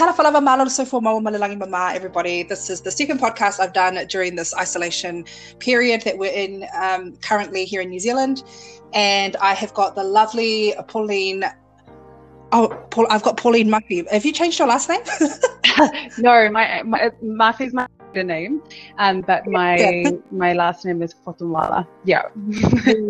Malalangi Mama, everybody. This is the second podcast I've done during this isolation period that we're in um, currently here in New Zealand. And I have got the lovely Pauline. Oh, Paul, I've got Pauline Murphy. Have you changed your last name? no, my, my Murphy's my name, um, but my yeah. my last name is Fotumwala. Yeah.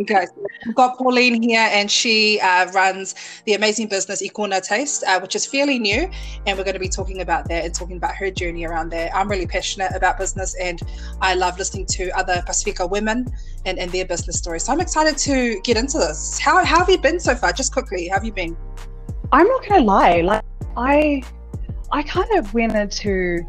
okay. We've got Pauline here, and she uh, runs the amazing business Ikuna Taste, uh, which is fairly new, and we're going to be talking about that and talking about her journey around there. I'm really passionate about business, and I love listening to other Pacifica women and, and their business stories. So I'm excited to get into this. How, how have you been so far? Just quickly, how have you been? I'm not going to lie. Like I, I kind of went into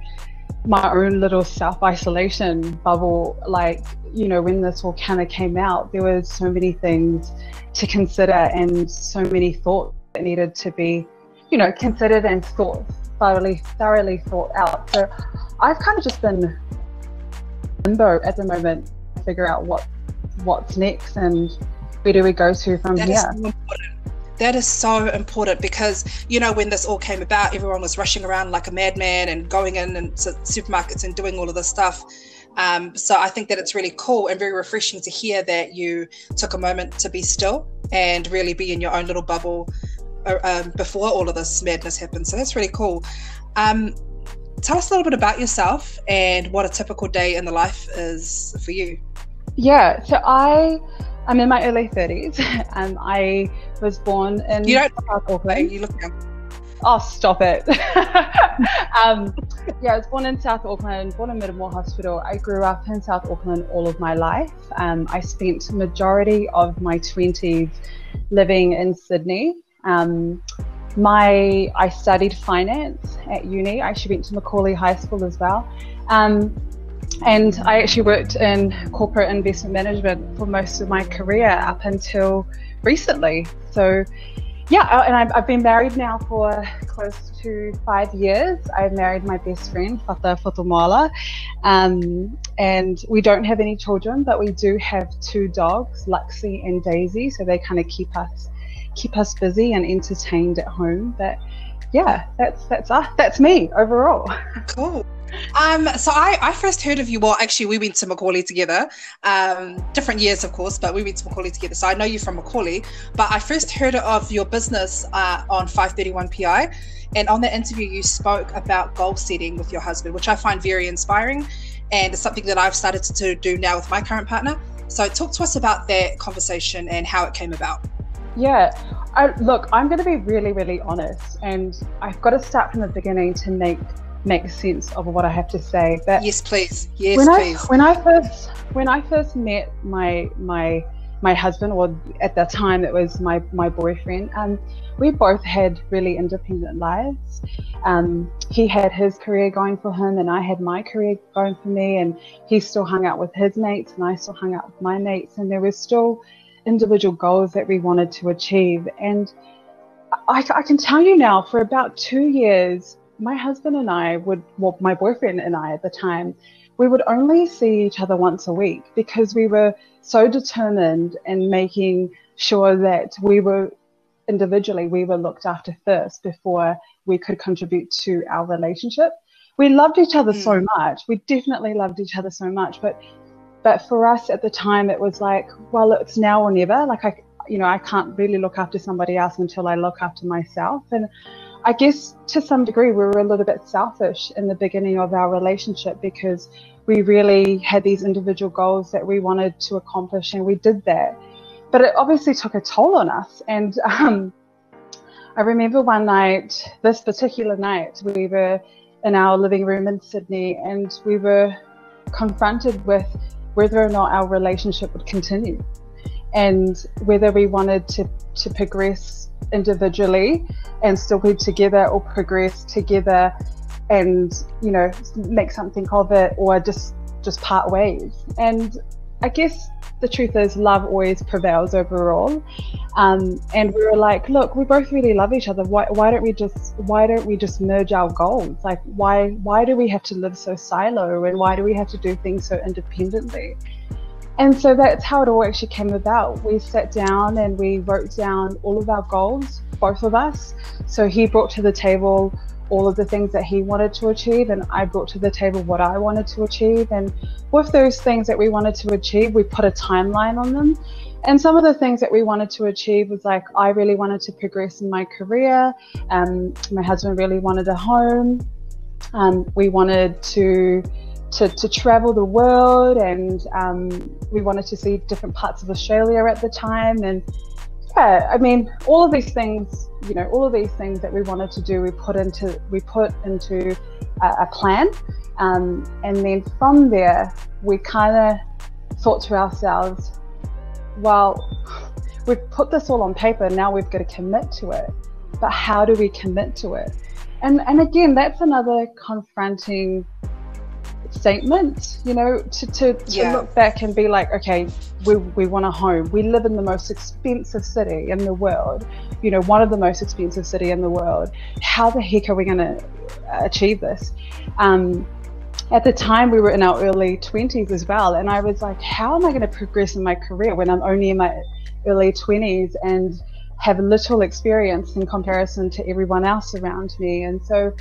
my own little self isolation bubble. Like, you know, when this all kind of came out, there was so many things to consider and so many thoughts that needed to be, you know, considered and thought thoroughly, thoroughly thought out. So I've kind of just been limbo at the moment, figure out what what's next and where do we go to from that here that is so important because you know when this all came about everyone was rushing around like a madman and going in and supermarkets and doing all of this stuff. Um, so i think that it's really cool and very refreshing to hear that you took a moment to be still and really be in your own little bubble uh, um, before all of this madness happened. So that's really cool. Um, tell us a little bit about yourself and what a typical day in the life is for you. Yeah so i I'm in my early 30s. and I was born in you don't South Auckland. You look young. Oh, stop it. um, yeah, I was born in South Auckland, born in Middlemore Hospital. I grew up in South Auckland all of my life. Um, I spent majority of my 20s living in Sydney. Um, my I studied finance at uni. I actually went to McAuley High School as well. Um, and I actually worked in corporate investment management for most of my career up until recently. So, yeah, uh, and I've, I've been married now for close to five years. I've married my best friend, Fata Fotomala, um, and we don't have any children, but we do have two dogs, Luxie and Daisy. So they kind of keep us keep us busy and entertained at home. But yeah, that's that's us. That's me overall. Cool. Um, so I, I first heard of you. Well, actually, we went to McAuley together. Um, different years, of course, but we went to McAuley together. So I know you from McAuley. But I first heard of your business uh, on 531 PI, and on the interview, you spoke about goal setting with your husband, which I find very inspiring, and it's something that I've started to do now with my current partner. So talk to us about that conversation and how it came about. Yeah, I, look, I'm going to be really, really honest, and I've got to start from the beginning to make make sense of what I have to say. But yes, please. Yes, when please. I, when I first when I first met my my my husband, or at that time it was my my boyfriend, um, we both had really independent lives. Um, he had his career going for him, and I had my career going for me. And he still hung out with his mates, and I still hung out with my mates. And there was still individual goals that we wanted to achieve. And I, I can tell you now, for about two years, my husband and I would, well, my boyfriend and I at the time, we would only see each other once a week because we were so determined in making sure that we were individually, we were looked after first before we could contribute to our relationship. We loved each other mm. so much. We definitely loved each other so much. But, but for us at the time, it was like, well, it's now or never. Like I, you know, I can't really look after somebody else until I look after myself. And I guess to some degree we were a little bit selfish in the beginning of our relationship because we really had these individual goals that we wanted to accomplish and we did that. But it obviously took a toll on us. And um, I remember one night, this particular night, we were in our living room in Sydney and we were confronted with whether or not our relationship would continue and whether we wanted to, to progress individually and still be together or progress together and you know make something of it or just just part ways. And i guess the truth is love always prevails overall um, and we were like look we both really love each other why, why don't we just why don't we just merge our goals like why why do we have to live so silo and why do we have to do things so independently and so that's how it all actually came about. We sat down and we wrote down all of our goals, both of us. So he brought to the table all of the things that he wanted to achieve, and I brought to the table what I wanted to achieve. And with those things that we wanted to achieve, we put a timeline on them. And some of the things that we wanted to achieve was like, I really wanted to progress in my career. Um, my husband really wanted a home. Um, we wanted to, to, to travel the world and um, we wanted to see different parts of Australia at the time. And yeah, I mean, all of these things, you know, all of these things that we wanted to do, we put into we put into a, a plan, um, and then from there, we kind of thought to ourselves, well, we've put this all on paper. Now we've got to commit to it, but how do we commit to it? And and again, that's another confronting statement, you know, to, to, to yeah. look back and be like, okay, we, we want a home. We live in the most expensive city in the world, you know, one of the most expensive city in the world. How the heck are we going to achieve this? Um, at the time, we were in our early 20s as well. And I was like, how am I going to progress in my career when I'm only in my early 20s and have little experience in comparison to everyone else around me? And so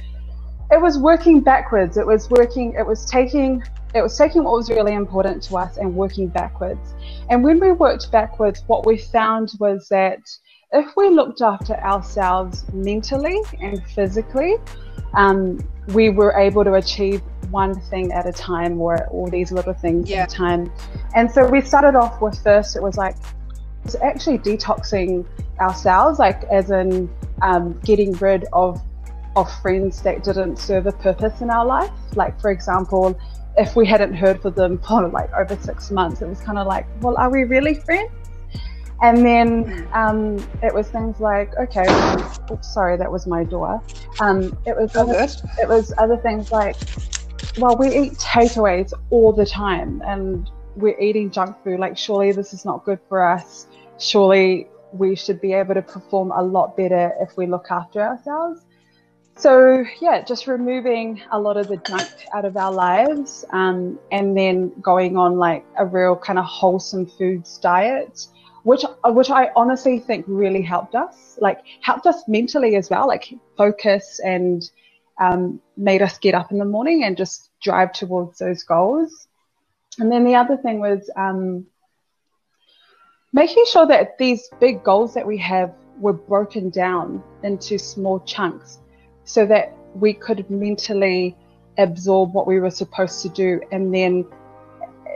it was working backwards. It was working, it was taking it was taking what was really important to us and working backwards. And when we worked backwards, what we found was that if we looked after ourselves mentally and physically, um, we were able to achieve one thing at a time or all these little things yeah. at a time. And so we started off with first, it was like, it's actually detoxing ourselves, like as in um, getting rid of of friends that didn't serve a purpose in our life. Like, for example, if we hadn't heard from them for like over six months, it was kind of like, well, are we really friends? And then um, it was things like, okay, oops, sorry, that was my door. Um, it was oh, other, it was other things like, well, we eat takeaways all the time, and we're eating junk food. Like, surely this is not good for us. Surely we should be able to perform a lot better if we look after ourselves. So, yeah, just removing a lot of the junk out of our lives um, and then going on like a real kind of wholesome foods diet, which, which I honestly think really helped us, like helped us mentally as well, like focus and um, made us get up in the morning and just drive towards those goals. And then the other thing was um, making sure that these big goals that we have were broken down into small chunks so that we could mentally absorb what we were supposed to do and then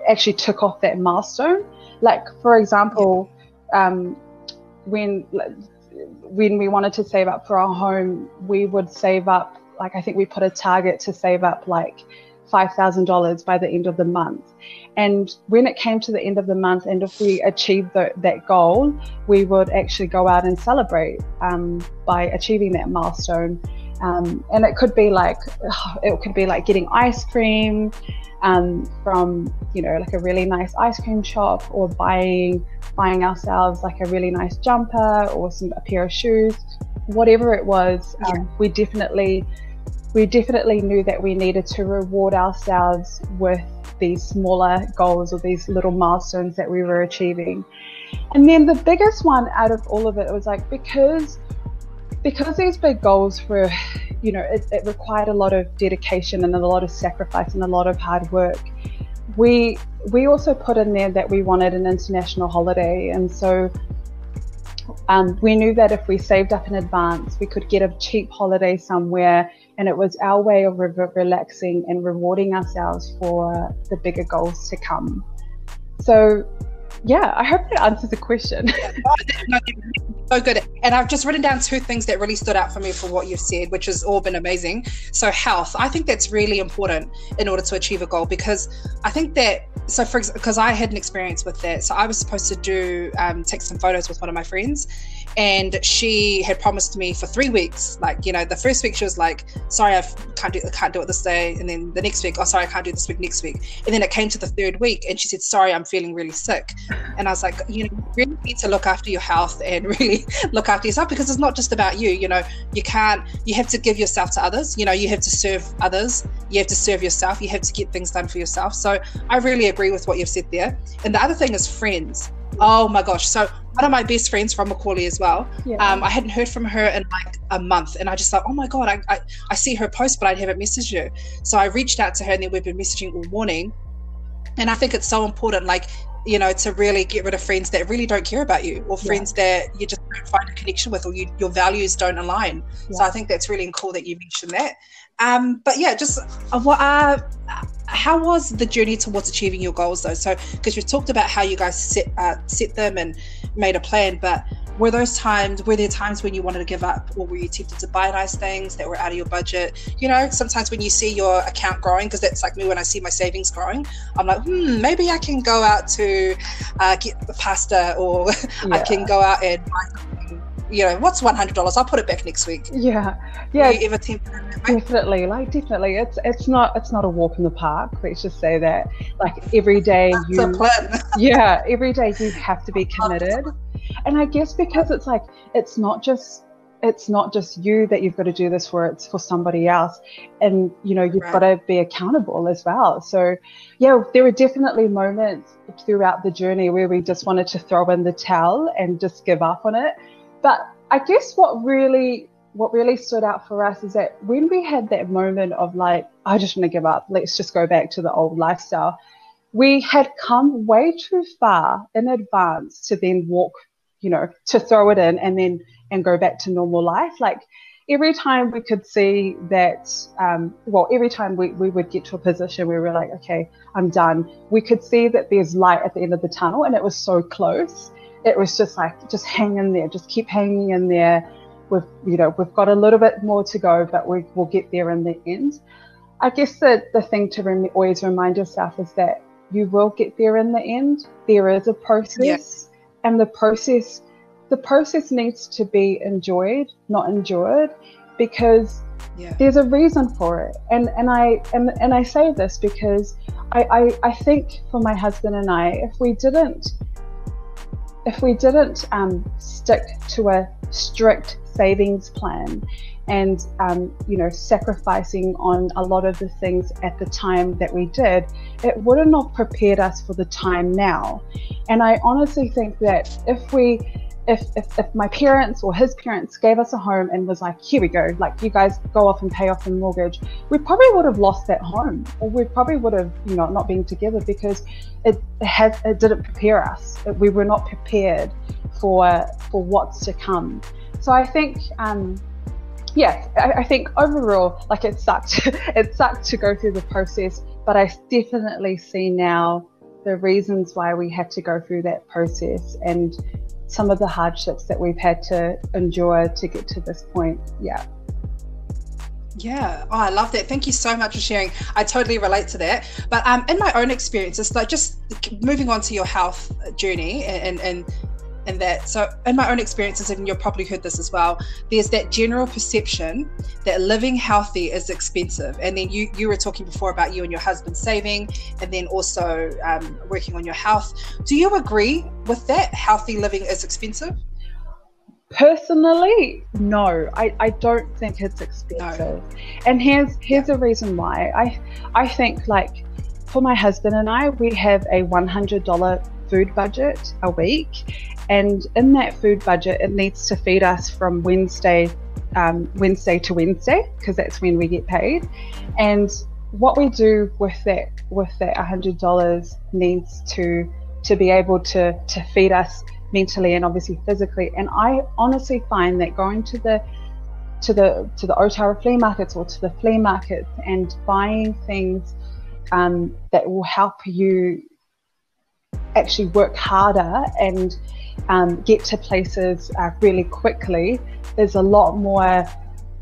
actually took off that milestone. Like, for example, um, when when we wanted to save up for our home, we would save up like I think we put a target to save up like five thousand dollars by the end of the month. And when it came to the end of the month, and if we achieved the, that goal, we would actually go out and celebrate um, by achieving that milestone. Um, and it could be like it could be like getting ice cream um, from you know like a really nice ice cream shop or buying buying ourselves like a really nice jumper or some a pair of shoes whatever it was um, yeah. we definitely we definitely knew that we needed to reward ourselves with these smaller goals or these little milestones that we were achieving and then the biggest one out of all of it was like because because these big goals were, you know, it, it, required a lot of dedication and a lot of sacrifice and a lot of hard work. We we also put in there that we wanted an international holiday, and so um, we knew that if we saved up in advance, we could get a cheap holiday somewhere, and it was our way of re- relaxing and rewarding ourselves for the bigger goals to come. So yeah, I hope that answers the question. so good. And I've just written down two things that really stood out for me for what you've said, which has all been amazing. So, health, I think that's really important in order to achieve a goal because I think that, so for because I had an experience with that. So, I was supposed to do, um, take some photos with one of my friends, and she had promised me for three weeks. Like, you know, the first week she was like, sorry, I can't do, I can't do it this day. And then the next week, oh, sorry, I can't do this week next week. And then it came to the third week and she said, sorry, I'm feeling really sick. And I was like, you know, you really need to look after your health and really look after yourself because it's not just about you. You know, you can't, you have to give yourself to others. You know, you have to serve others. You have to serve yourself. You have to get things done for yourself. So I really agree with what you've said there. And the other thing is friends. Oh my gosh. So one of my best friends from McAuley as well. Yeah. Um, I hadn't heard from her in like a month, and I just thought, oh my god, I, I, I see her post, but I haven't messaged her. So I reached out to her, and then we've been messaging all morning. And I think it's so important, like you know, to really get rid of friends that really don't care about you, or friends yeah. that you just don't find a connection with, or you, your values don't align. Yeah. So I think that's really cool that you mentioned that. Um, but yeah, just uh, what uh, how was the journey towards achieving your goals though? So because you've talked about how you guys set uh, set them and made a plan, but were those times were there times when you wanted to give up or were you tempted to buy nice things that were out of your budget you know sometimes when you see your account growing because that's like me when i see my savings growing i'm like hmm maybe i can go out to uh, get the pasta or yeah. i can go out and buy something you know, what's one hundred dollars? I'll put it back next week. Yeah, yeah. Definitely, like definitely. It's it's not it's not a walk in the park. Let's just say that. Like every day That's you, yeah, every day you have to be committed. And I guess because it's like it's not just it's not just you that you've got to do this for it's for somebody else and you know you've right. got to be accountable as well so yeah there were definitely moments throughout the journey where we just wanted to throw in the towel and just give up on it but I guess what really what really stood out for us is that when we had that moment of like, I just want to give up, let's just go back to the old lifestyle, we had come way too far in advance to then walk, you know, to throw it in and then and go back to normal life. Like every time we could see that, um, well, every time we, we would get to a position where we were like, okay, I'm done, we could see that there's light at the end of the tunnel and it was so close it was just like just hang in there, just keep hanging in there. We've you know we've got a little bit more to go, but we will get there in the end. I guess the the thing to rem- always remind yourself is that you will get there in the end. There is a process, and the process the process needs to be enjoyed, not endured, because yeah. there's a reason for it. And and I and, and I say this because I, I, I think for my husband and I, if we didn't if we didn't um, stick to a strict savings plan and um, you know sacrificing on a lot of the things at the time that we did it would have not prepared us for the time now. And i honestly think that if we if, if, if my parents or his parents gave us a home and was like, here we go, like you guys go off and pay off the mortgage, we probably would have lost that home, or we probably would have, you know, not been together because it has it didn't prepare us. We were not prepared for for what's to come. So I think, um, yeah, I, I think overall, like it sucked. it sucked to go through the process, but I definitely see now the reasons why we had to go through that process and some of the hardships that we've had to endure to get to this point. Yeah. Yeah, oh, I love that. Thank you so much for sharing. I totally relate to that. But um, in my own experiences, like just moving on to your health journey and, and and that so in my own experiences and you've probably heard this as well there's that general perception that living healthy is expensive. And then you you were talking before about you and your husband saving and then also um, working on your health. Do you agree with that? Healthy living is expensive? Personally no. I, I don't think it's expensive. No. and here's here's a reason why. I i think like for my husband and i we have a $100 food budget a week and in that food budget, it needs to feed us from Wednesday, um, Wednesday to Wednesday, because that's when we get paid. And what we do with that with that hundred dollars needs to to be able to to feed us mentally and obviously physically. And I honestly find that going to the to the to the Otara flea markets or to the flea markets and buying things um, that will help you actually work harder and um, get to places uh, really quickly is a lot more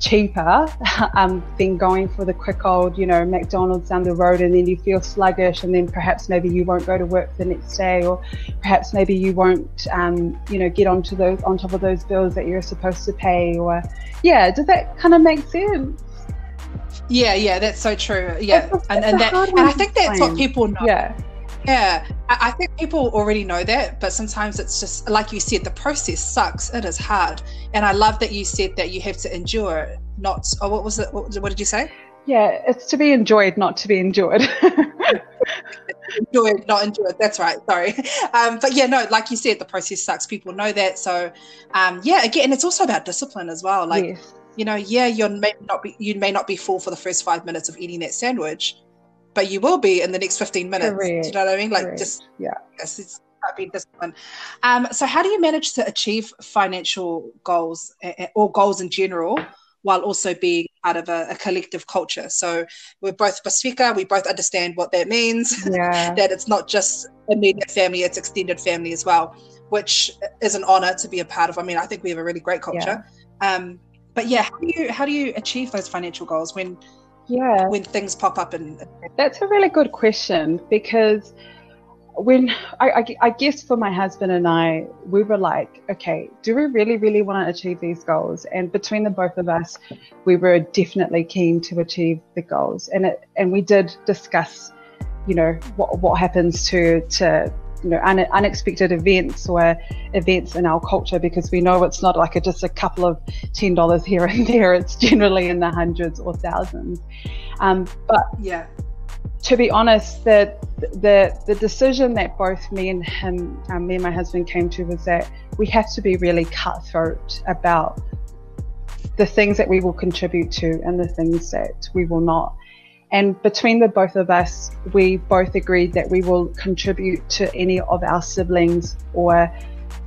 cheaper um, than going for the quick old, you know, McDonald's down the road and then you feel sluggish and then perhaps maybe you won't go to work the next day or perhaps maybe you won't, um, you know, get onto those on top of those bills that you're supposed to pay or yeah, does that kind of make sense? Yeah, yeah, that's so true. Yeah, it's, it's and, and that, and I think that's what people know. Yeah yeah, I think people already know that, but sometimes it's just like you said, the process sucks. It is hard, and I love that you said that you have to endure. Not oh, what was it? What, what did you say? Yeah, it's to be enjoyed, not to be endured. enjoy it, not it. That's right. Sorry. Um, but yeah, no, like you said, the process sucks. People know that. So um, yeah, again, and it's also about discipline as well. Like, yes. you know, yeah, you may not be you may not be full for the first five minutes of eating that sandwich, but you will be in the next 15 minutes. Correct. Do you know what I mean? Like Correct. just yeah. Yes, it's be discipline. Um, so how do you manage to achieve financial goals or goals in general while also being part of a, a collective culture. So we're both Pasifika, we both understand what that means. Yeah. that it's not just immediate family, it's extended family as well, which is an honor to be a part of. I mean, I think we have a really great culture. Yeah. Um, but yeah, how do you how do you achieve those financial goals when yeah when things pop up and that's a really good question because when I, I, I, guess for my husband and I, we were like, okay, do we really, really want to achieve these goals? And between the both of us, we were definitely keen to achieve the goals. And it, and we did discuss, you know, what what happens to to you know un, unexpected events or events in our culture because we know it's not like a, just a couple of ten dollars here and there. It's generally in the hundreds or thousands. Um, but yeah to be honest, the the the decision that both me and him, um, me and my husband came to was that we have to be really cutthroat about the things that we will contribute to and the things that we will not. And between the both of us, we both agreed that we will contribute to any of our siblings or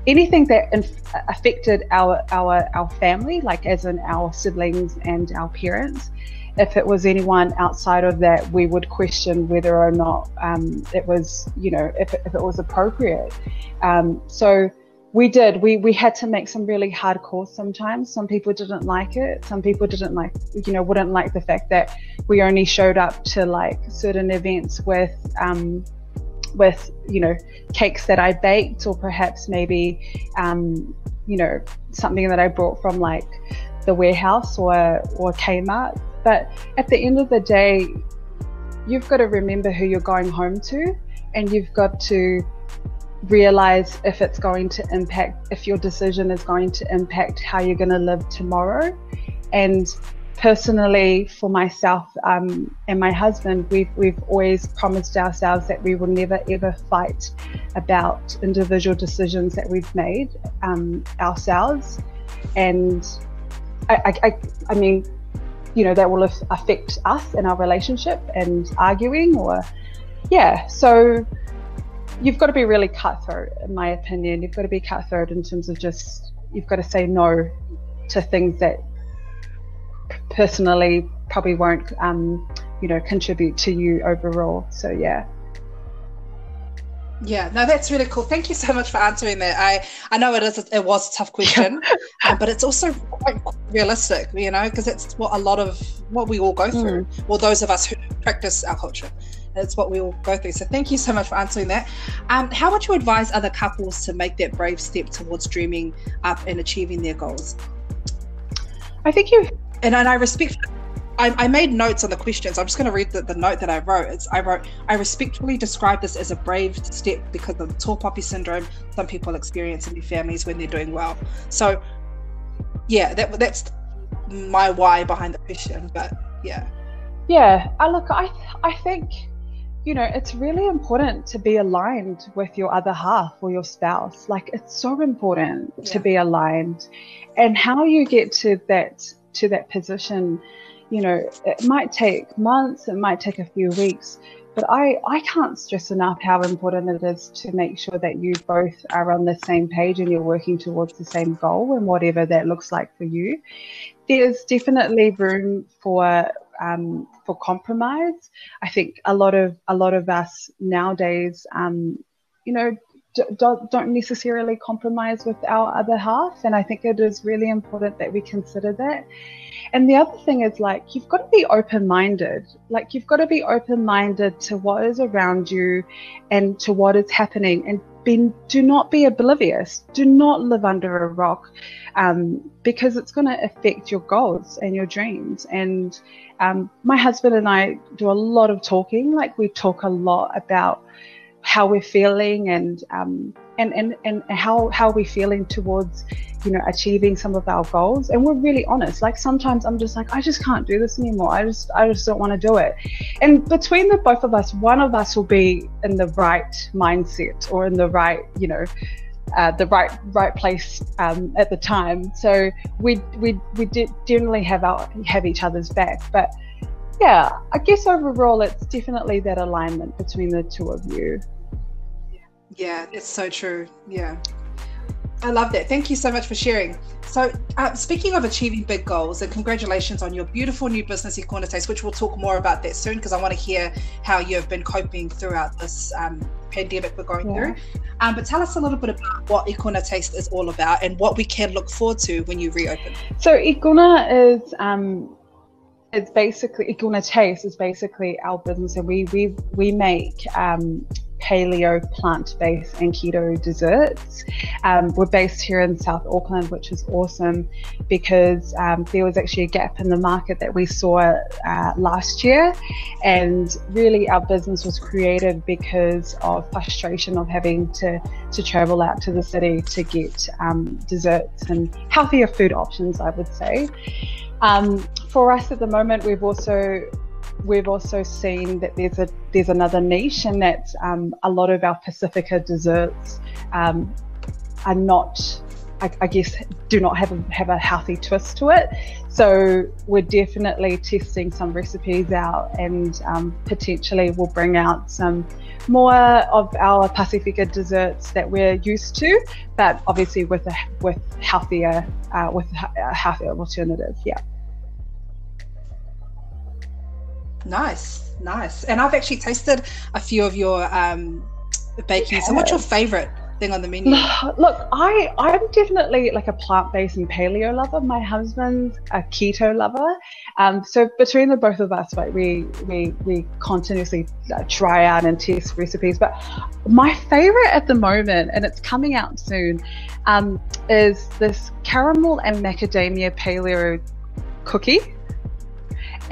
anything that inf- affected our our our family, like as in our siblings and our parents if it was anyone outside of that, we would question whether or not um, it was, you know, if, if it was appropriate. Um, so we did. We we had to make some really hard calls sometimes. Some people didn't like it. Some people didn't like, you know, wouldn't like the fact that we only showed up to like certain events with. Um, with you know cakes that I baked, or perhaps maybe um, you know something that I brought from like the warehouse or or Kmart but at the end of the day, you've got to remember who you're going home to, and you've got to realize if it's going to impact, if your decision is going to impact how you're going to live tomorrow. And personally, for myself um, and my husband, we've, we've always promised ourselves that we will never ever fight about individual decisions that we've made um, ourselves. And I, I, I mean, you know that will affect us in our relationship and arguing or yeah so you've got to be really cutthroat in my opinion you've got to be cutthroat in terms of just you've got to say no to things that personally probably won't um, you know contribute to you overall so yeah yeah, no, that's really cool. Thank you so much for answering that. I I know it is it was a tough question, uh, but it's also quite realistic, you know, because it's what a lot of what we all go through. Mm. Well, those of us who practice our culture, it's what we all go through. So thank you so much for answering that. Um, how would you advise other couples to make that brave step towards dreaming up and achieving their goals? I think you and, and I respect I, I, made notes on the questions. I'm just going to read the, the note that I wrote. It's, I wrote, I respectfully describe this as a brave step because of the tall poppy syndrome some people experience in their families when they're doing well. So, yeah, that that's my why behind the question. But yeah, yeah. I look, I I think you know it's really important to be aligned with your other half or your spouse. Like it's so important yeah. to be aligned, and how you get to that to that position you know, it might take months, it might take a few weeks, but I, I can't stress enough how important it is to make sure that you both are on the same page and you're working towards the same goal and whatever that looks like for you. There's definitely room for um, for compromise. I think a lot of a lot of us nowadays, um, you know, don't, don't necessarily compromise with our other half, and I think it is really important that we consider that. And the other thing is like you've got to be open minded. Like you've got to be open minded to what is around you and to what is happening and be, do not be oblivious. Do not live under a rock um, because it's going to affect your goals and your dreams. And um, my husband and I do a lot of talking. Like we talk a lot about how we're feeling and um, and, and and how how we're feeling towards you know achieving some of our goals. And we're really honest. Like sometimes i'm just like i just can't do this anymore. I just i just don't want to do it. And between the both of us one of us will be in the right mindset or in the right you know uh, the right right place um, at the time. So we we we did generally have our have each other's back. But yeah i guess overall it's definitely that alignment between the two of you yeah, it's so true. Yeah. I love that. Thank you so much for sharing. So, uh, speaking of achieving big goals, and congratulations on your beautiful new business, Taste, which we'll talk more about that soon because I want to hear how you've been coping throughout this um, pandemic we're going yeah. through. Um, but tell us a little bit about what Ikuna Taste is all about and what we can look forward to when you reopen. So, Ikuna is. Um, it's basically Ikuna Taste is basically our business, and we we we make um, paleo, plant based, and keto desserts. Um, we're based here in South Auckland, which is awesome because um, there was actually a gap in the market that we saw uh, last year. And really, our business was created because of frustration of having to, to travel out to the city to get um, desserts and healthier food options, I would say. Um, for us at the moment, we've also we've also seen that there's a there's another niche, and that um, a lot of our Pacifica desserts um, are not, I, I, guess, do not have a, have a healthy twist to it. So we're definitely testing some recipes out, and um, potentially we'll bring out some more of our Pacifica desserts that we're used to, but obviously with a with healthier uh, with a healthier alternative. Yeah. Nice, nice. And I've actually tasted a few of your um, baking. So, what's your favorite thing on the menu? Look, I I'm definitely like a plant based and paleo lover. My husband's a keto lover. Um, so between the both of us, like we we we continuously uh, try out and test recipes. But my favorite at the moment, and it's coming out soon, um, is this caramel and macadamia paleo cookie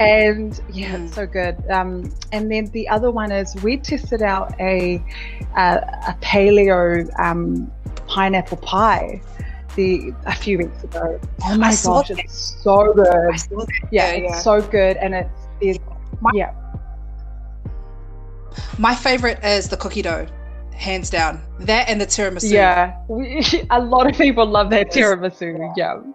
and yeah, mm. it's so good. Um, and then the other one is we tested out a a, a paleo um, pineapple pie the a few weeks ago. Oh my gosh, it's so good. Yeah, yeah, it's so good, and it's, it's my, yeah. My favorite is the cookie dough hands down. That and the tiramisu. Yeah, a lot of people love that tiramisu. Yeah. Yeah,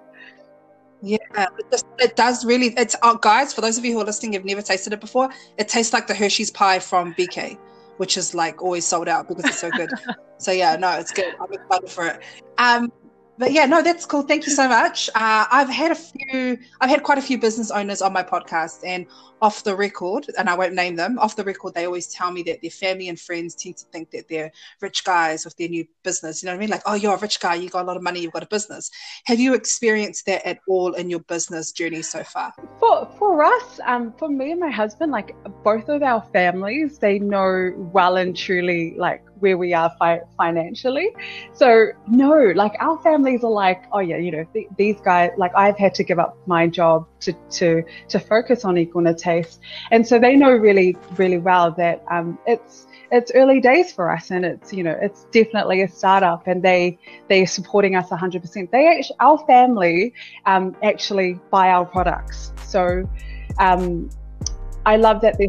it, just, it does really. It's uh, guys. For those of you who are listening, have never tasted it before. It tastes like the Hershey's pie from BK, which is like always sold out because it's so good. so yeah, no, it's good. I'm excited for it. Um, but yeah, no, that's cool. Thank you so much. Uh, I've had a few, I've had quite a few business owners on my podcast, and off the record, and I won't name them, off the record, they always tell me that their family and friends tend to think that they're rich guys with their new business. You know what I mean? Like, oh, you're a rich guy, you got a lot of money, you've got a business. Have you experienced that at all in your business journey so far? For for us, um, for me and my husband, like both of our families, they know well and truly like where we are fi- financially. So no, like our families are like, oh yeah, you know, th- these guys. Like I've had to give up my job to to to focus on Ikuna Taste, and so they know really really well that um, it's it's early days for us and it's you know it's definitely a startup and they they're supporting us 100% they actually our family um, actually buy our products so um, i love that they're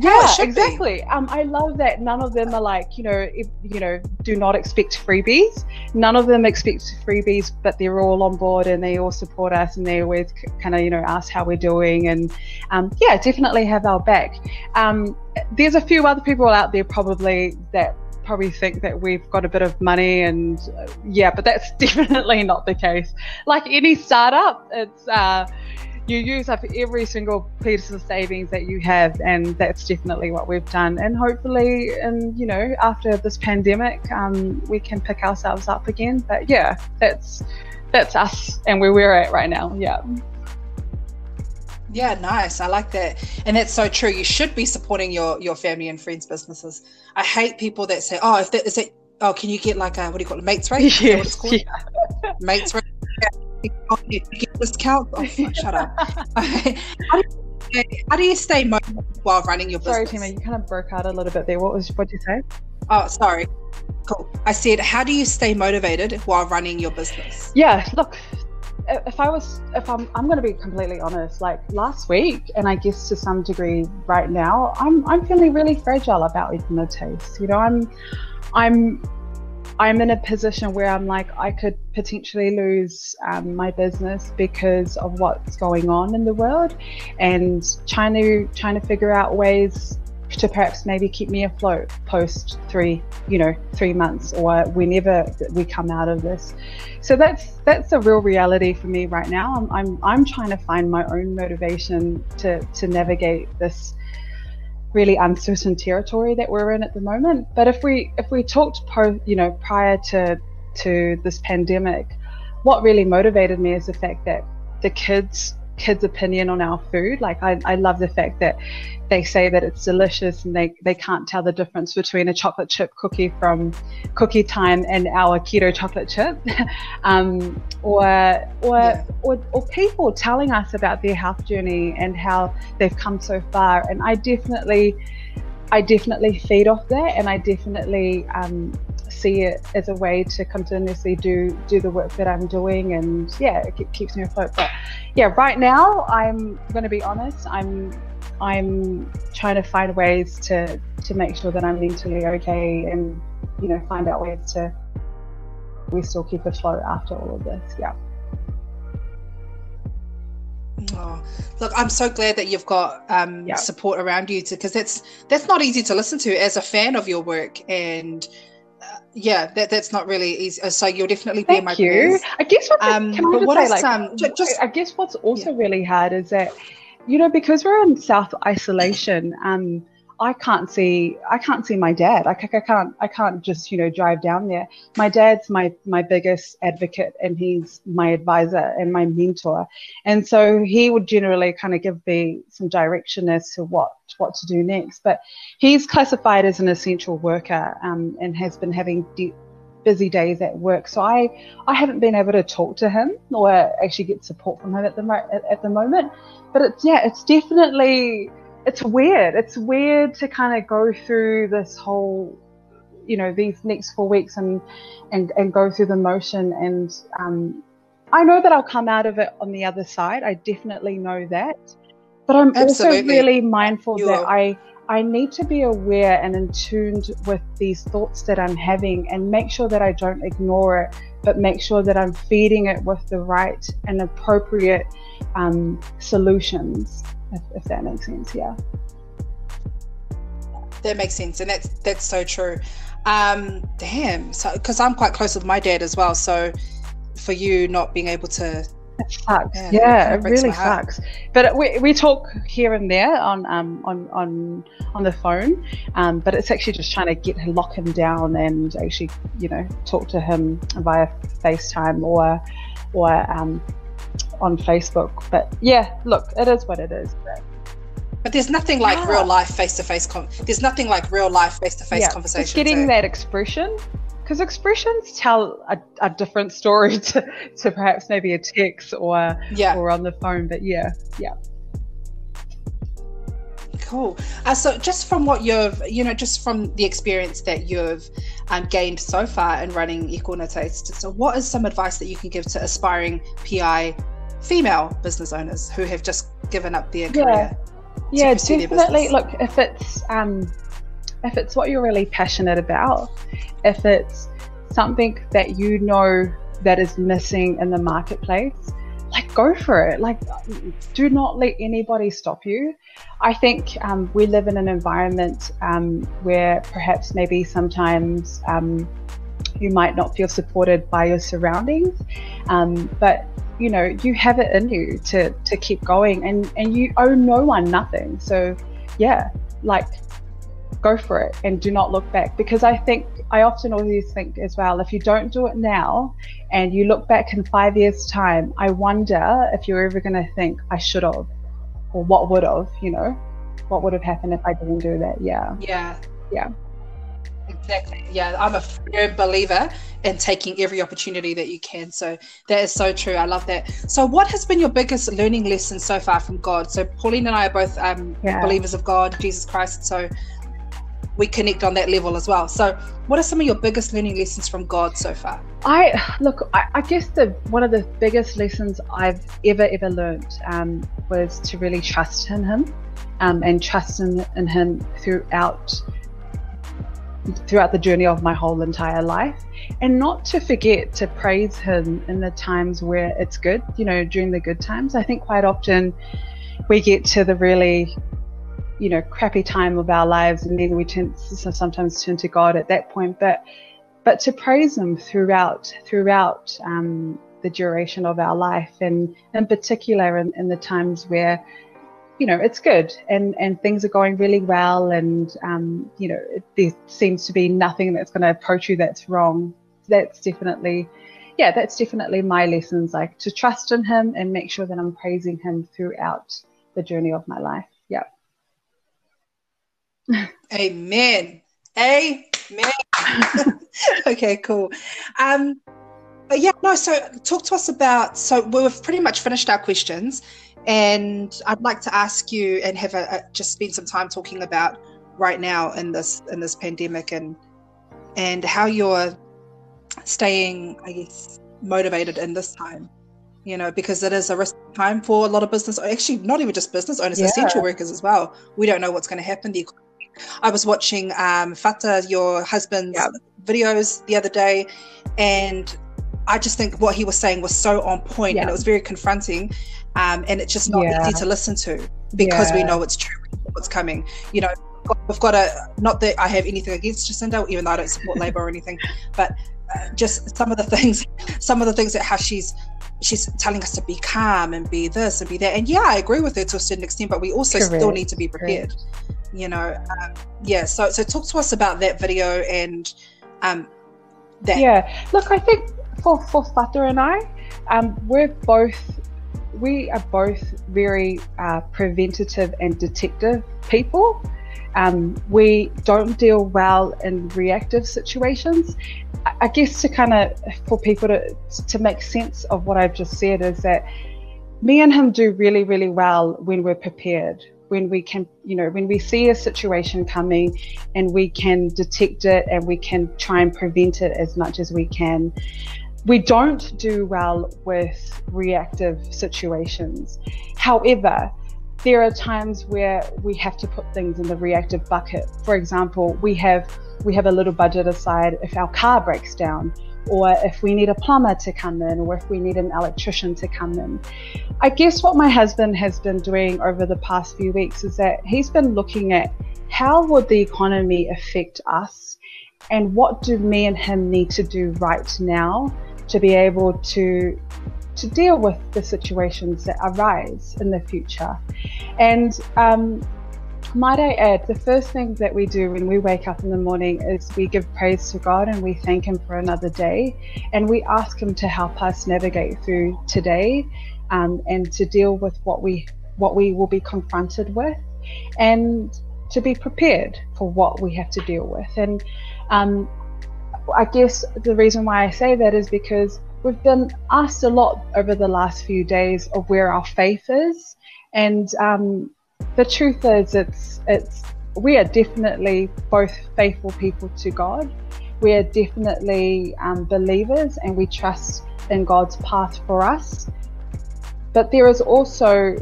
yeah, exactly. Um, I love that none of them are like, you know, if, you know, do not expect freebies. None of them expect freebies, but they're all on board and they all support us and they always kind of, you know, ask how we're doing and, um, yeah, definitely have our back. Um, there's a few other people out there probably that probably think that we've got a bit of money and uh, yeah, but that's definitely not the case. Like any startup, it's, uh, you use up every single piece of savings that you have and that's definitely what we've done. And hopefully and you know after this pandemic um, we can pick ourselves up again. But yeah that's that's us and where we're at right now. Yeah. Yeah nice. I like that. And that's so true. You should be supporting your your family and friends businesses. I hate people that say oh if that is it oh can you get like a what do you call it mates rate? Yes, yeah. mates rate get discount. Oh, shut up. how, do you, how do you stay mobile while running your business? Sorry, Tima, you kind of broke out a little bit there. What was what did you say? Oh, sorry. Cool. I said, how do you stay motivated while running your business? Yeah, look, if I was, if I'm, I'm going to be completely honest. Like last week, and I guess to some degree right now, I'm, I'm feeling really fragile about eating taste. You know, I'm, I'm, I'm in a position where I'm like, I could potentially lose um, my business because of what's going on in the world, and trying to trying to figure out ways to perhaps maybe keep me afloat post three, you know, three months or whenever we come out of this. So that's that's a real reality for me right now. I'm I'm, I'm trying to find my own motivation to to navigate this really uncertain territory that we're in at the moment. But if we if we talked pro, you know prior to to this pandemic, what really motivated me is the fact that the kids kids' opinion on our food. Like I, I love the fact that they say that it's delicious and they, they can't tell the difference between a chocolate chip cookie from cookie time and our keto chocolate chip. um, or or, yeah. or or people telling us about their health journey and how they've come so far. And I definitely I definitely feed off that and I definitely um, see it as a way to continuously do do the work that I'm doing, and yeah, it keeps me afloat. But yeah, right now I'm going to be honest. I'm I'm trying to find ways to to make sure that I'm mentally okay, and you know, find out ways to we still keep afloat after all of this. Yeah. Oh, look, I'm so glad that you've got um, yeah. support around you because that's that's not easy to listen to as a fan of your work and yeah, that, that's not really easy. Uh, so you'll definitely be Thank in my you. prayers. I guess what, um, can I just say, like, um, just, I guess what's also yeah. really hard is that, you know, because we're in self isolation, um, I can't see I can't see my dad. Like I can't I can't just you know drive down there. My dad's my my biggest advocate and he's my advisor and my mentor, and so he would generally kind of give me some direction as to what what to do next. But he's classified as an essential worker um, and has been having de- busy days at work. So I I haven't been able to talk to him or actually get support from him at the at the moment. But it's yeah, it's definitely it's weird. It's weird to kind of go through this whole, you know, these next four weeks and and and go through the motion. And um, I know that I'll come out of it on the other side. I definitely know that. But I'm Absolutely. also really mindful you that are. I I need to be aware and in tuned with these thoughts that I'm having and make sure that I don't ignore it, but make sure that I'm feeding it with the right and appropriate um, solutions if, if that makes sense. Yeah. That makes sense, and that's that's so true. Um, damn. So, because I'm quite close with my dad as well, so for you not being able to it sucks. Yeah, yeah it, it really sucks. But we, we talk here and there on um, on on on the phone, um, but it's actually just trying to get lock him down and actually you know talk to him via FaceTime or or um, on Facebook. But yeah, look, it is what it is. But there's nothing like yeah. real life face to face. There's nothing like real life face to face conversation. Just getting eh? that expression, because expressions tell a, a, different story to, to perhaps maybe a text or yeah. or on the phone. But yeah, yeah. Cool. Uh, so, just from what you've, you know, just from the experience that you've um, gained so far in running Ikuna Taste, so what is some advice that you can give to aspiring PI female business owners who have just given up their yeah. career. Yeah, definitely. Look, if it's um, if it's what you're really passionate about, if it's something that you know that is missing in the marketplace, like go for it. Like, do not let anybody stop you. I think um, we live in an environment um, where perhaps maybe sometimes um, you might not feel supported by your surroundings, um, but you know you have it in you to to keep going and and you owe no one nothing so yeah like go for it and do not look back because i think i often always think as well if you don't do it now and you look back in five years time i wonder if you're ever going to think i should have or what would have you know what would have happened if i didn't do that yeah yeah yeah Exactly. Yeah, I'm a firm believer in taking every opportunity that you can. So that is so true. I love that. So, what has been your biggest learning lesson so far from God? So, Pauline and I are both um, yeah. believers of God, Jesus Christ. So, we connect on that level as well. So, what are some of your biggest learning lessons from God so far? I look. I, I guess the one of the biggest lessons I've ever ever learned um, was to really trust in Him, um, and trust in, in Him throughout throughout the journey of my whole entire life and not to forget to praise him in the times where it's good you know during the good times i think quite often we get to the really you know crappy time of our lives and then we tend to sometimes turn to god at that point but but to praise him throughout throughout um, the duration of our life and in particular in, in, the times where you know it's good and and things are going really well and um, you know it, there seems to be nothing that's going to approach you that's wrong. That's definitely yeah that's definitely my lessons like to trust in him and make sure that i'm praising him throughout the journey of my life. Yeah Amen. Amen. okay, cool. Um, but yeah, no. So, talk to us about. So, we've pretty much finished our questions, and I'd like to ask you and have a, a, just spend some time talking about right now in this in this pandemic and and how you're staying, I guess, motivated in this time. You know, because it is a risk time for a lot of business. Actually, not even just business owners, yeah. essential workers as well. We don't know what's going to happen. The I was watching um, Fata, your husband's videos the other day, and I just think what he was saying was so on point and it was very confronting. Um, and it's just not yeah. easy to listen to because we know it's true, what's coming. You know, we've got to, not that I have anything against Jacinda, even though I don't support Labour or anything, but uh, just some of the things, some of the things that how she's she's telling us to be calm and be this and be that. And yeah, I agree with her to a certain extent, but we also Correct. still need to be prepared. Correct you know um, yeah so so talk to us about that video and um that. Yeah look i think for for Fata and i um we're both we are both very uh, preventative and detective people. Um, we don't deal well in reactive situations. I guess to kind of for people to to make sense of what I've just said is that me and him do really really well when we're prepared when we can, you know, when we see a situation coming and we can detect it and we can try and prevent it as much as we can. We don't do well with reactive situations. However, there are times where we have to put things in the reactive bucket. For example, we have we have a little budget aside if our car breaks down or if we need a plumber to come in, or if we need an electrician to come in. I guess what my husband has been doing over the past few weeks is that he's been looking at how would the economy affect us and what do me and him need to do right now to be able to to deal with the situations that arise in the future. And um, might I add, the first thing that we do when we wake up in the morning is we give praise to God and we thank Him for another day. And we ask Him to help us navigate through today um, and to deal with what we what we will be confronted with and to be prepared for what we have to deal with. And um, I guess the reason why I say that is because we've been asked a lot over the last few days of where our faith is. And um, the truth is, it's it's we are definitely both faithful people to God. We are definitely um, believers, and we trust in God's path for us. But there is also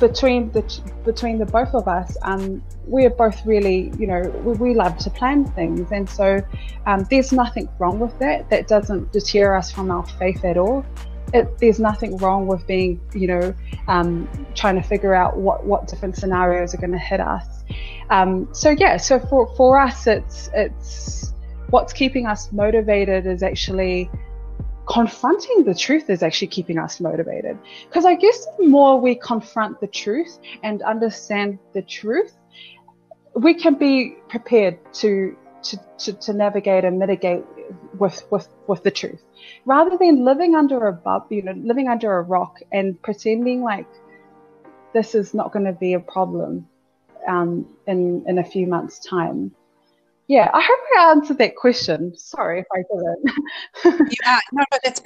between the between the both of us, um, we are both really, you know, we, we love to plan things, and so um, there's nothing wrong with that. That doesn't deter us from our faith at all it, there's nothing wrong with being, you know, um, trying to figure out what, what different scenarios are going to hit us. Um, so yeah, so for, for us, it's it's what's keeping us motivated is actually confronting the truth is actually keeping us motivated. Because I guess the more we confront the truth and understand the truth, we can be prepared to to, to, to navigate and mitigate with, with, with the truth rather than living under a bub, you know, living under a rock and pretending like this is not going to be a problem um, in, in a few months time. Yeah, I hope I answered that question. Sorry if I didn't. yeah, no, but that's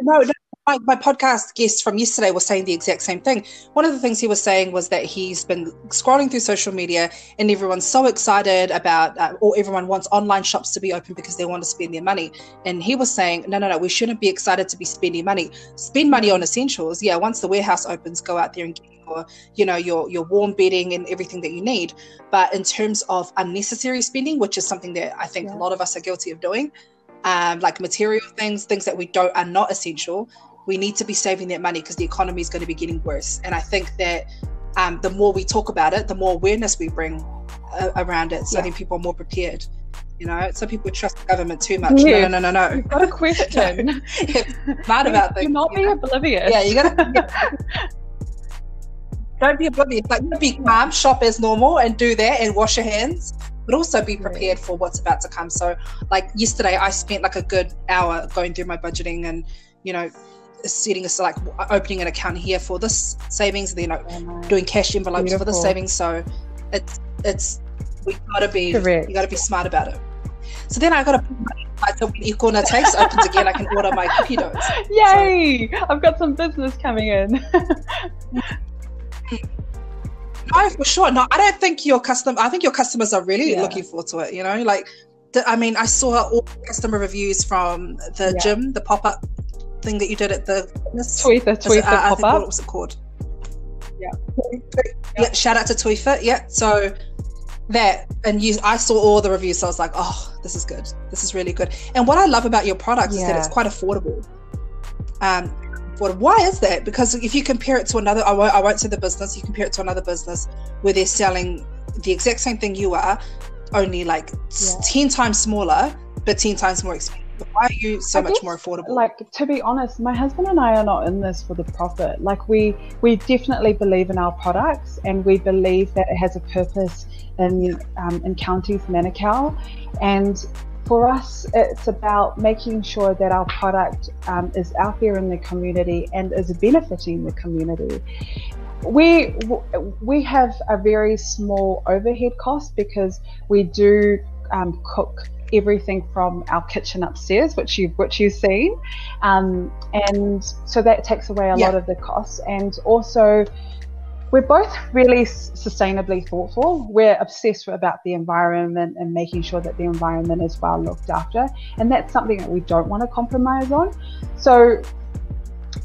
no, no, my, my podcast guest from yesterday was saying the exact same thing. One of the things he was saying was that he's been scrolling through social media and everyone's so excited about, uh, or everyone wants online shops to be open because they want to spend their money. And he was saying, no, no, no, we shouldn't be excited to be spending money. Spend money on essentials. Yeah, once the warehouse opens, go out there and get your, you know, your your warm bedding and everything that you need. But in terms of unnecessary spending, which is something that I think yeah. a lot of us are guilty of doing, um, like material things, things that we don't are not essential, we need to be saving that money because the economy is going to be getting worse. And I think that um, the more we talk about it, the more awareness we bring uh, around it, so yeah. then people are more prepared. You know, some people trust the government too much. Yes. No, no, no, no, no. You've got a question. Mad about things. You're not being oblivious. Yeah, you gotta. Don't be oblivious. Like, be calm, shop as normal, and do that, and wash your hands but also be prepared for what's about to come. So, like yesterday, I spent like a good hour going through my budgeting and, you know, setting a like opening an account here for this savings, then oh, doing cash envelopes Beautiful. for the savings. So, it's it's we gotta be Correct. you gotta be smart about it. So then I got to like when Ikuna Taste opens again, I can order my cookie doughs. Yay! So. I've got some business coming in. No, for sure. No, I don't think your custom. I think your customers are really yeah. looking forward to it. You know, like, I mean, I saw all customer reviews from the yeah. gym, the pop up thing that you did at the the tweet the uh, pop up. What was it called? Yeah. yeah. Shout out to Tweetfit. Yeah. So that and you I saw all the reviews so I was like oh this is good this is really good and what I love about your product yeah. is that it's quite affordable um well, why is that? Because if you compare it to another, I won't, I won't say the business, you compare it to another business where they're selling the exact same thing you are, only like yeah. 10 times smaller, but 10 times more expensive. Why are you so I much guess, more affordable? Like to be honest, my husband and I are not in this for the profit. Like we we definitely believe in our products and we believe that it has a purpose in um, in counties Manukau, and for us, it's about making sure that our product um, is out there in the community and is benefiting the community. We we have a very small overhead cost because we do um, cook everything from our kitchen upstairs, which you've which you've seen, um, and so that takes away a yeah. lot of the costs. And also, we're both really sustainably thoughtful. We're obsessed about the environment and making sure that the environment is well looked after. And that's something that we don't want to compromise on. So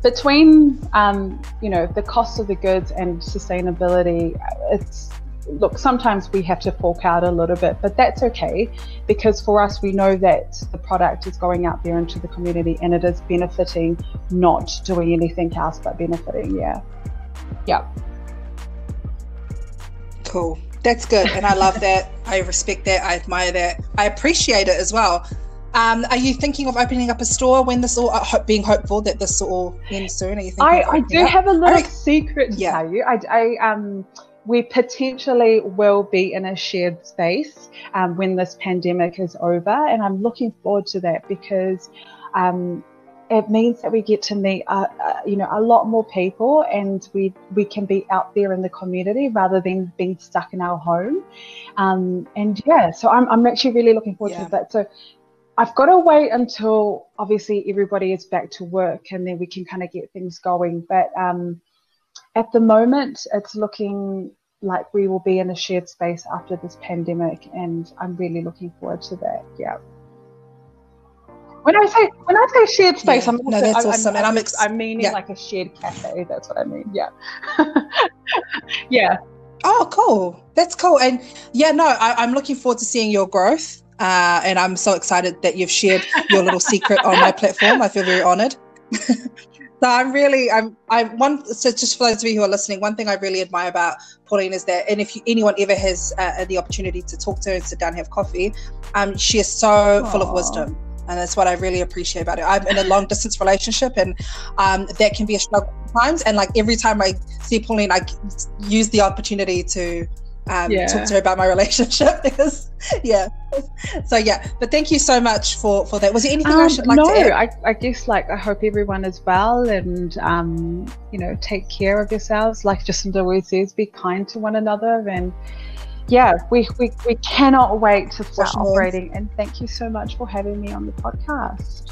between um, you know the cost of the goods and sustainability, it's look sometimes we have to fork out a little bit, but that's okay because for us we know that the product is going out there into the community and it is benefiting, not doing anything else but benefiting. Yeah, yeah cool. That's good. And I love that. I respect that. I admire that. I appreciate it as well. Um, are you thinking of opening up a store when this all, uh, being hopeful that this will end soon? Are you thinking I, I do have a little secret to yeah. tell you. I, I, um, we potentially will be in a shared space um, when this pandemic is over. And I'm looking forward to that because um, it means that we get to meet, uh, uh, you know, a lot more people, and we we can be out there in the community rather than being stuck in our home. Um, and yeah, so I'm I'm actually really looking forward yeah. to that. So I've got to wait until obviously everybody is back to work, and then we can kind of get things going. But um, at the moment, it's looking like we will be in a shared space after this pandemic, and I'm really looking forward to that. Yeah. When I say when I say shared space, yeah. I'm also, no, that's I, awesome, I'm, I'm, ex- I'm meaning yeah. like a shared cafe. That's what I mean. Yeah, yeah. Oh, cool. That's cool. And yeah, no, I, am looking forward to seeing your growth. Uh, and I'm so excited that you've shared your little secret on my platform. I feel very honored. so I'm really, I'm, I one. So just for those of you who are listening, one thing I really admire about Pauline is that, and if you, anyone ever has uh, the opportunity to talk to her and sit down and have coffee, um, she is so Aww. full of wisdom and that's what I really appreciate about it. I'm in a long distance relationship, and um, that can be a struggle sometimes. And like every time I see Pauline, I use the opportunity to um, yeah. talk to her about my relationship because, yeah. So yeah, but thank you so much for for that. Was there anything um, I should like no, to add? I, I guess like I hope everyone is well, and um, you know, take care of yourselves. Like Jacinda always says, be kind to one another, and yeah, we, we, we cannot wait to start operating. And thank you so much for having me on the podcast.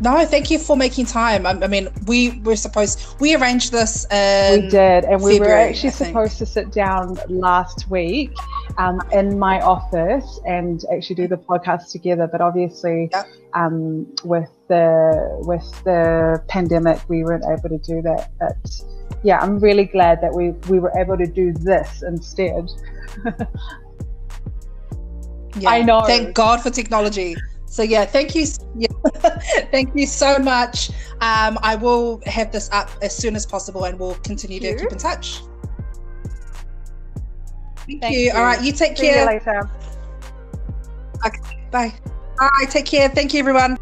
No, thank you for making time. I, I mean, we were supposed we arranged this. we did, and we were actually supposed to sit down last week um, in my office and actually do the podcast together. But obviously, yep. um, with the with the pandemic, we weren't able to do that. But yeah, I'm really glad that we we were able to do this instead. yeah. I know. Thank God for technology. So yeah, thank you. Yeah. thank you so much. Um, I will have this up as soon as possible, and we'll continue to keep in touch. Thank, thank you. you. All right, you take See care. You later. Okay, bye. All right, take care. Thank you, everyone.